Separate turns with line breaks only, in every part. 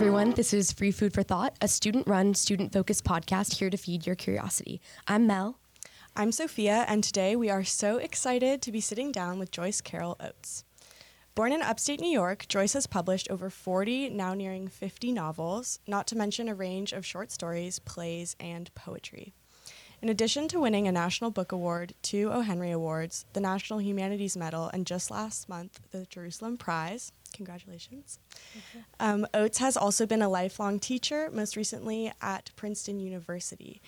everyone. This is Free Food for Thought, a student run, student focused podcast here to feed your curiosity. I'm Mel.
I'm Sophia, and today we are so excited to be sitting down with Joyce Carol Oates. Born in upstate New York, Joyce has published over 40, now nearing 50 novels, not to mention a range of short stories, plays, and poetry. In addition to winning a National Book Award, two O. Henry Awards, the National Humanities Medal, and just last month, the Jerusalem Prize, congratulations. Um, Oates has also been a lifelong teacher, most recently at Princeton University,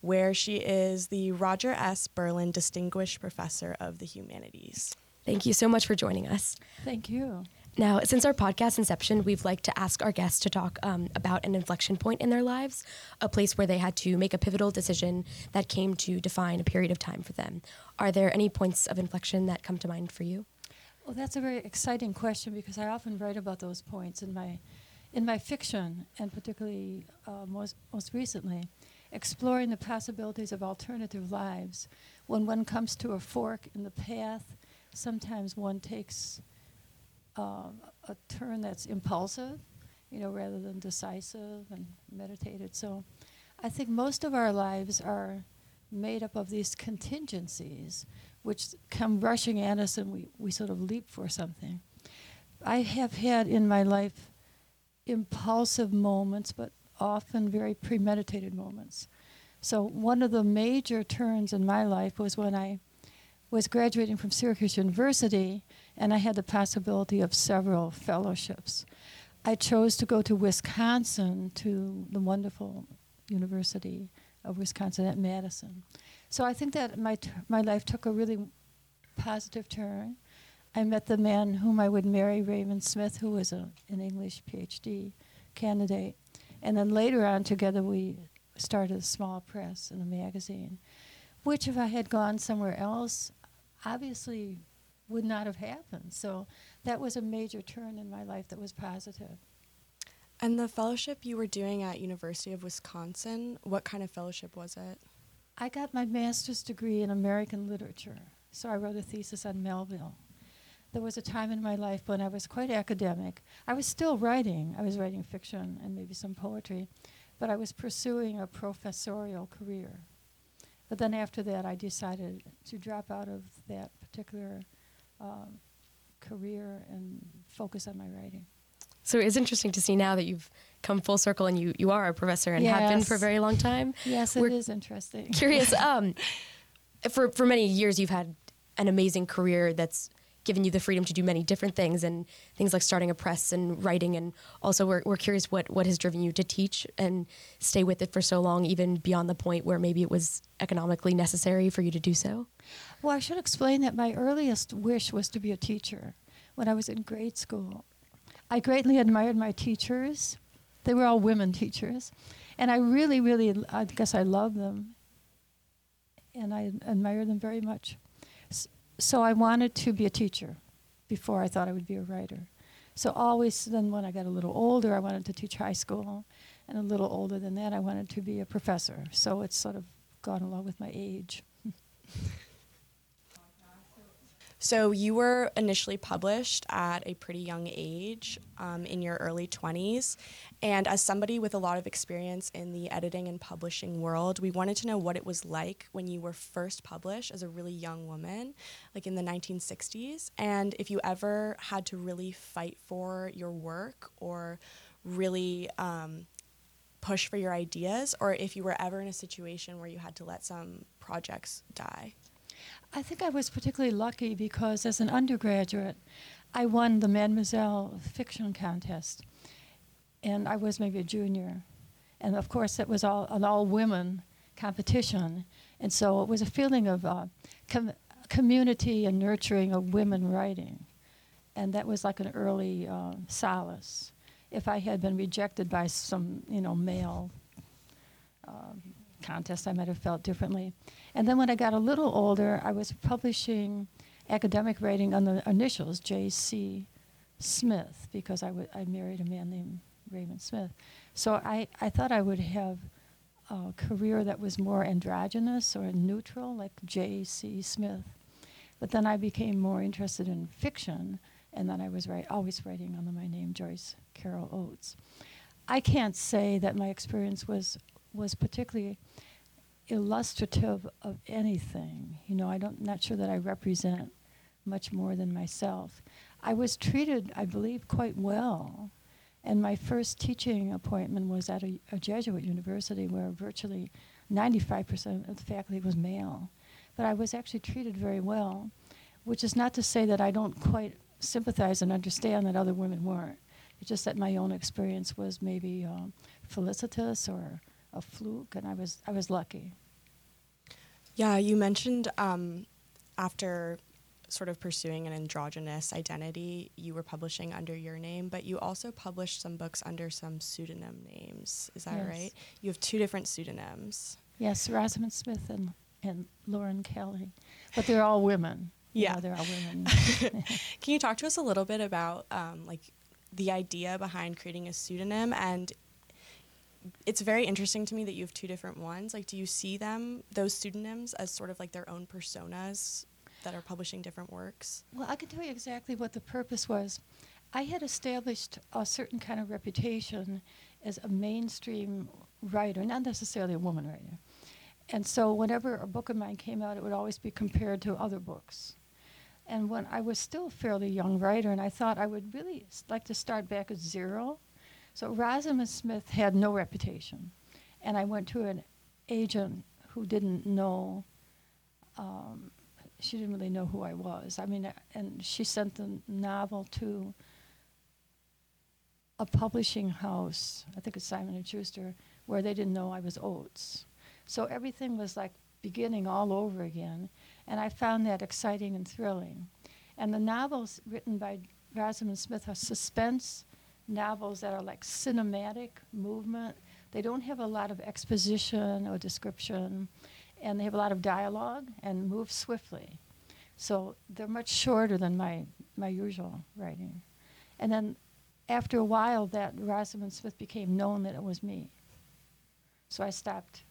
where she is the Roger S. Berlin Distinguished Professor of the Humanities.
Thank you so much for joining us.
Thank you.
Now, since our podcast inception, we've liked to ask our guests to talk um, about an inflection point in their lives, a place where they had to make a pivotal decision that came to define a period of time for them. Are there any points of inflection that come to mind for you?
Well, that's a very exciting question because I often write about those points in my in my fiction, and particularly uh, most most recently, exploring the possibilities of alternative lives. When one comes to a fork in the path, sometimes one takes uh, a turn that's impulsive, you know, rather than decisive and meditated. So I think most of our lives are made up of these contingencies which come rushing at us and we, we sort of leap for something. I have had in my life impulsive moments, but often very premeditated moments. So one of the major turns in my life was when I was graduating from Syracuse University, and I had the possibility of several fellowships. I chose to go to Wisconsin to the wonderful University of Wisconsin at Madison. So I think that my t- my life took a really positive turn. I met the man whom I would marry, Raymond Smith, who was a, an English PhD candidate, and then later on, together we started a small press and a magazine, which if I had gone somewhere else, obviously would not have happened. So that was a major turn in my life that was positive.
And the fellowship you were doing at University of Wisconsin, what kind of fellowship was it?
I got my master's degree in American literature, so I wrote a thesis on Melville. There was a time in my life when I was quite academic. I was still writing. I was writing fiction and maybe some poetry, but I was pursuing a professorial career. But then after that, I decided to drop out of that particular um, career and focus on my writing.
So it's interesting to see now that you've come full circle and you, you are a professor and have been for a very long time.
Yes, it
We're
is interesting.
Curious. Um, for for many years, you've had an amazing career that's given you the freedom to do many different things and things like starting a press and writing. And also, we're, we're curious what what has driven you to teach and stay with it for so long, even beyond the point where maybe it was economically necessary for you to do so.
Well, I should explain that my earliest wish was to be a teacher when I was in grade school. I greatly admired my teachers. They were all women teachers. And I really, really, I guess I love them. And I admire them very much. So I wanted to be a teacher before I thought I would be a writer. So always, then when I got a little older, I wanted to teach high school. And a little older than that, I wanted to be a professor. So it's sort of gone along with my age.
So you were initially published at a pretty young age, um, in your early 20s. And as somebody with a lot of experience in the editing and publishing world, we wanted to know what it was like when you were first published as a really young woman, like in the 1960s, and if you ever had to really fight for your work or really um, push for your ideas, or if you were ever in a situation where you had to let some projects die.
I think I was particularly lucky because as an undergraduate, I won the Mademoiselle fiction contest. And I was maybe a junior. And of course, it was all an all women competition. And so it was a feeling of uh, com- community and nurturing of women writing. And that was like an early uh, solace. If I had been rejected by some, you know, male um, contest, I might have felt differently. And then when I got a little older, I was publishing academic writing on the initials J.C. Smith because I, w- I married a man named Raymond Smith. So I, I thought I would have a career that was more androgynous or neutral, like J.C. Smith. But then I became more interested in fiction, and then I was always writing under my name, Joyce Carol Oates. I can't say that my experience was was particularly illustrative of anything. You know, I don't not sure that I represent much more than myself. I was treated, I believe, quite well. And my first teaching appointment was at a, a Jesuit university where virtually 95% of the faculty was male. But I was actually treated very well, which is not to say that I don't quite sympathize and understand that other women weren't. It's just that my own experience was maybe um, felicitous or a fluke, and I was I was lucky.
Yeah, you mentioned um, after sort of pursuing an androgynous identity, you were publishing under your name, but you also published some books under some pseudonym names. Is that
Yes.
right? You have two different pseudonyms.
Yes, Rosamund Smith and and Lauren Kelly, but they're all women.
Yeah.
know, they're all women.
Can you talk to us a little bit about um, like the idea behind creating a pseudonym and it's very interesting to me that you have two different ones. Like, do you see them, those pseudonyms, as sort of like their own personas that are publishing different works?
Well, I can tell you exactly what the purpose was. I had established a certain kind of reputation as a mainstream writer, not necessarily a woman writer. And so whenever a book of mine came out, it would always be compared to other books. And when I was still a fairly young writer, and I thought I would really like to start back at zero. So Rosamund Smith had no reputation. And I went to an agent who didn't know um, she didn't really know who I was. I mean, and she sent the novel to a publishing house, I think it's Simon and Schuster, where they didn't know I was Oates. So everything was like beginning all over again, and I found that exciting and thrilling. And the novels written by Rosamund Smith are suspense novels that are like cinematic movement. They don't have a lot of exposition or description, and they have a lot of dialogue and move swiftly. So they're much shorter than my, my usual writing. And then after a while, that Rosamund Smith became known that it was me. So I stopped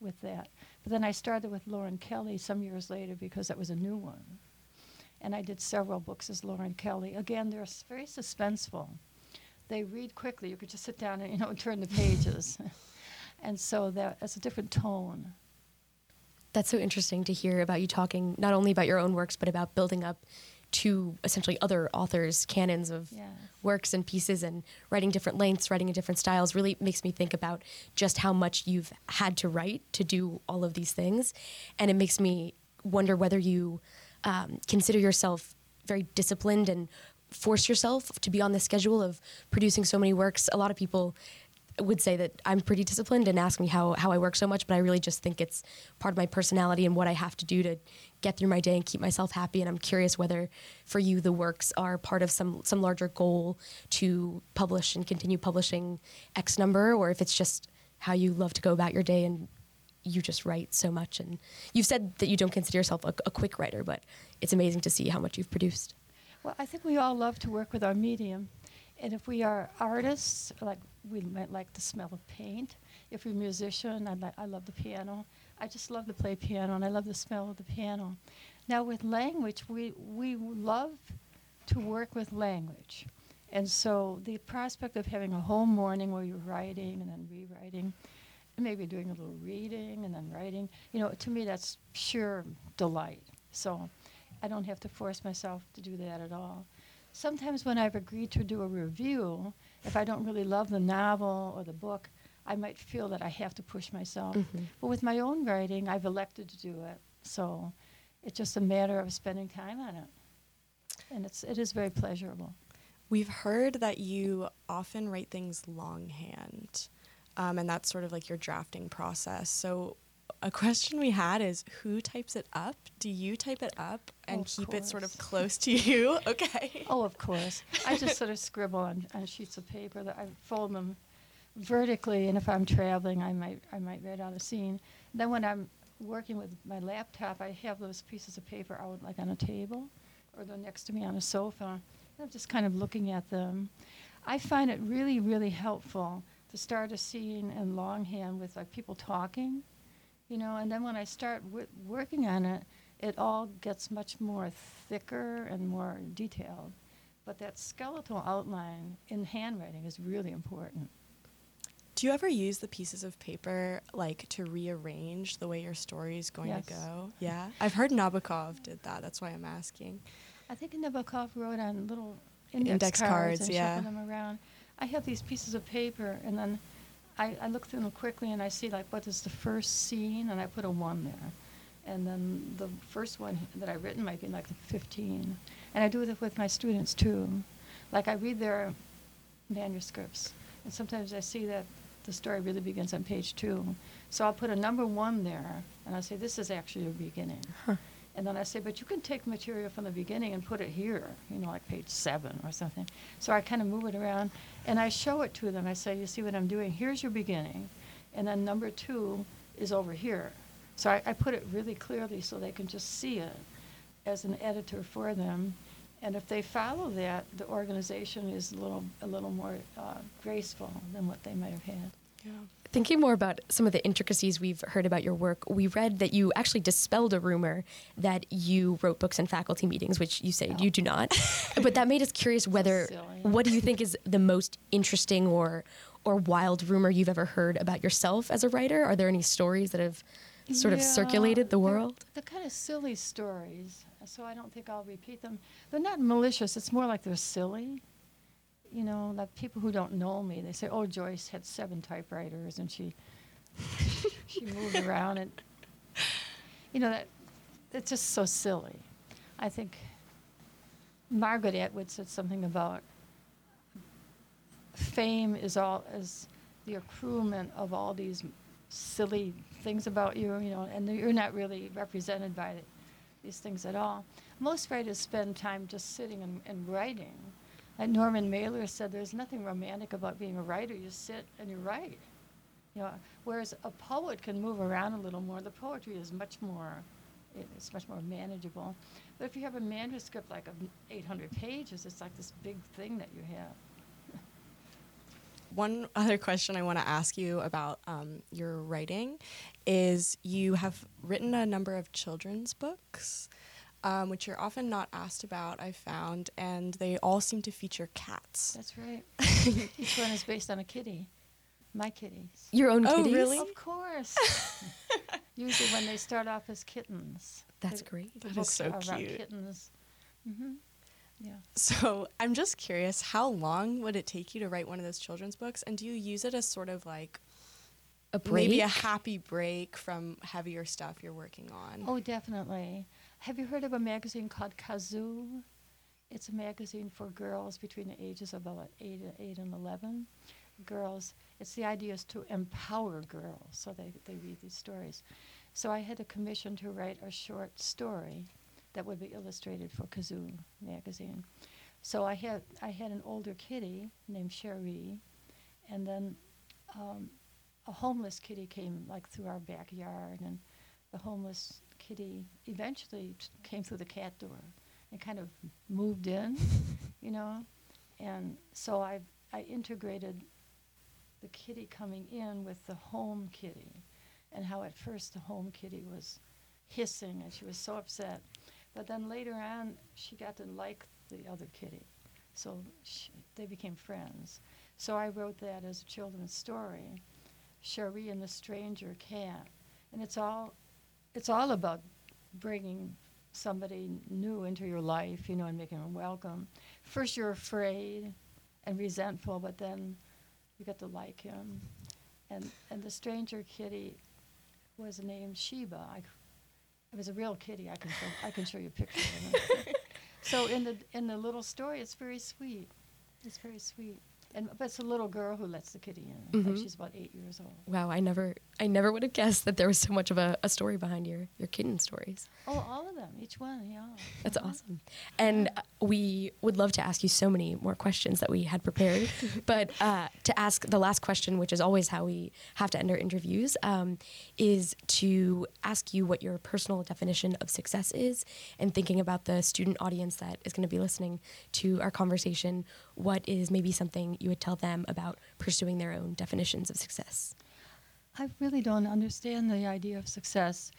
with that. But then I started with Lauren Kelly some years later because that was a new one. And I did several books as Lauren Kelly. Again, they're very suspenseful. They read quickly. You could just sit down and you know turn the pages. and so that, that's a different tone.
That's so interesting to hear about you talking not only about your own works, but about building up to essentially other authors' canons of
Yes.
works and pieces and writing different lengths, writing in different styles really makes me think about just how much you've had to write to do all of these things. And it makes me wonder whether you um, consider yourself very disciplined and force yourself to be on the schedule of producing so many works. A lot of people would say that I'm pretty disciplined and ask me how, how I work so much, but I really just think it's part of my personality and what I have to do to get through my day and keep myself happy. And I'm curious whether for you the works are part of some some larger goal to publish and continue publishing X number, or if it's just how you love to go about your day and you just write so much. And you've said that you don't consider yourself a, a quick writer, but it's amazing to see how much you've produced.
Well, I think we all love to work with our medium. And if we are artists, like we might like the smell of paint. If we're a musician, I, li- I love the piano. I just love to play piano, and I love the smell of the piano. Now, with language, we, we love to work with language. And so the prospect of having a whole morning where you're writing and then rewriting, and maybe doing a little reading and then writing, you know, to me that's pure delight. So I don't have to force myself to do that at all. Sometimes when I've agreed to do a review, if I don't really love the novel or the book, I might feel that I have to push myself. But with my own writing, I've elected to do it. So it's just a matter of spending time on it. And it's, it is very pleasurable.
We've heard that you often write things longhand, um, and that's sort of like your drafting process. So, a question we had is who types it up? Do you type it up and
Of
keep it sort of close to you? Okay.
Oh, of course. I just sort of scribble on, on sheets of paper that I fold them vertically, and if I'm traveling, I might I might write out a scene. Then when I'm working with my laptop, I have those pieces of paper out like on a table, or they're next to me on a sofa. I'm just kind of looking at them. I find it really really helpful to start a scene in longhand with like people talking, you know, and then when I start w- working on it, it all gets much more thicker and more detailed. But that skeletal outline in handwriting is really important.
Do you ever use the pieces of paper like to rearrange the way your story is going
Yes.
to go? Yeah. I've heard Nabokov did that. That's why I'm asking.
I think Nabokov wrote on little index,
Index
cards,
cards,
and
yeah.
shuffled them around. I have these pieces of paper, and then I, I look through them quickly, and I see like what is the first scene, and I put a one there, and then the first one that I've written might be like a 15, and I do it with my students too. Like I read their manuscripts, and sometimes I see that the story really begins on page two, so I'll put a number one there, and I say this is actually your beginning. And then I say, but you can take material from the beginning and put it here, you know, like page seven or something. So I kind of move it around and I show it to them. I say, you see what I'm doing? Here's your beginning. And then number two is over here. So I, I put it really clearly so they can just see it as an editor for them. And if they follow that, the organization is a little, a little more uh, graceful than what they might have had.
Yeah.
Thinking more about some of the intricacies we've heard about your work, we read that you actually dispelled a rumor that you wrote books in faculty meetings, which you say
No.
you do not. but that made us curious whether
silly.
what do you think is the most interesting or or wild rumor you've ever heard about yourself as a writer? Are there any stories that have sort of circulated the
they're-
world?
They're kind of silly stories, so I don't think I'll repeat them. They're not malicious. It's more like they're silly. You know, like people who don't know me, they say, "Oh, Joyce had seven typewriters and she she moved around," and you know that it's just so silly. I think Margaret Atwood said something about fame is all is the accruement of all these silly things about you, you know, and you're not really represented by these things at all. Most writers spend time just sitting and, and writing. Like Norman Mailer said, there's nothing romantic about being a writer. You sit and you write. You know, whereas a poet can move around a little more. The poetry is much more, it's much more manageable. But if you have a manuscript like of 800 pages, it's like this big thing that you have.
One other question I want to ask you about um, your writing is you have written a number of children's books, um, which you're often not asked about, I found, and they all seem to feature cats.
That's right. Each one is based on a kitty. My kitties.
Your own
Oh,
kitties?
really?
Of course. Usually when they start off as kittens.
That's
The-
great.
The
That is
books
so
are about
cute.
kittens. hmm Yeah.
So I'm just curious, how long would it take you to write one of those children's books? And do you use it as sort of like
A break?
maybe a happy break from heavier stuff you're working on?
Oh, definitely. Have you heard of a magazine called Kazoo? It's a magazine for girls between the ages of about eight, eight and eleven. Girls. It's the idea is to empower girls, so they, they read these stories. So I had a commission to write a short story that would be illustrated for Kazoo magazine. So I had I had an older kitty named Cherie, and then um, a homeless kitty came like through our backyard, and the homeless kitty eventually came through the cat door and kind of moved in, you know, and so I I integrated the kitty coming in with the home kitty, and how at first the home kitty was hissing and she was so upset, but then later on she got to like the other kitty, so she, they became friends. So I wrote that as a children's story, Cherie and the Stranger Cat, and it's all it's all about bringing somebody new into your life, you know, and making them welcome. First, you're afraid and resentful, but then you get to like him. And and the stranger kitty was named Sheba. I, it was a real kitty. I can show, I can show you a picture so in the in the little story, it's very sweet. It's very sweet. And but it's a little girl who lets the kitty in. Like
Mhm.
she's about eight years old.
Wow, I never I never would have guessed that there was so much of a, a story behind your, your kitten stories.
Oh, all of them, each one, yeah.
That's
Uh-huh.
awesome. And uh, we would love to ask you so many more questions that we had prepared. but uh, to ask the last question, which is always how we have to end our interviews, um, is to ask you what your personal definition of success is. And thinking about the student audience that is going to be listening to our conversation, what is maybe something you would tell them about pursuing their own definitions of success?
I really don't understand the idea of success.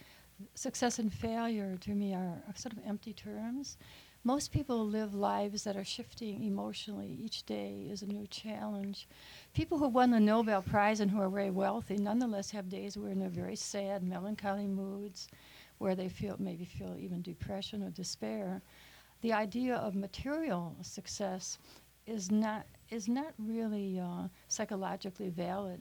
Success and failure to me are, sort of empty terms. Most people live lives that are shifting emotionally. Each day is a new challenge. People who won the Nobel Prize and who are very wealthy nonetheless have days where they're very sad, melancholy moods, where they feel maybe feel even depression or despair. The idea of material success is not is not really uh, psychologically valid.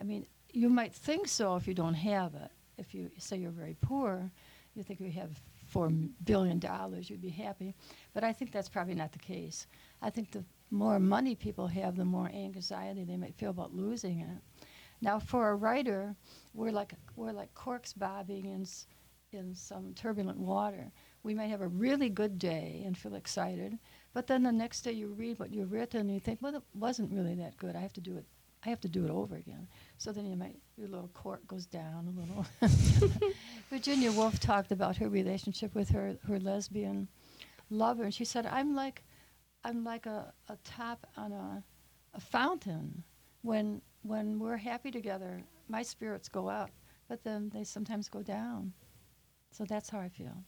I mean, you might think so if you don't have it. If you say you're very poor, you think you have four billion dollars, you'd be happy. But I think that's probably not the case. I think the more money people have, the more anxiety they might feel about losing it. Now, for a writer, we're like we're like corks bobbing in in some turbulent water. We might have a really good day and feel excited, but then the next day you read what you've written and you think, well, it wasn't really that good. I have to do it. I have to do it over again. So then you might your little cork goes down a little. Virginia Woolf talked about her relationship with her her lesbian lover, and she said, "I'm like, I'm like a, a top on a, a fountain. When when we're happy together, my spirits go up, but then they sometimes go down. So that's how I feel."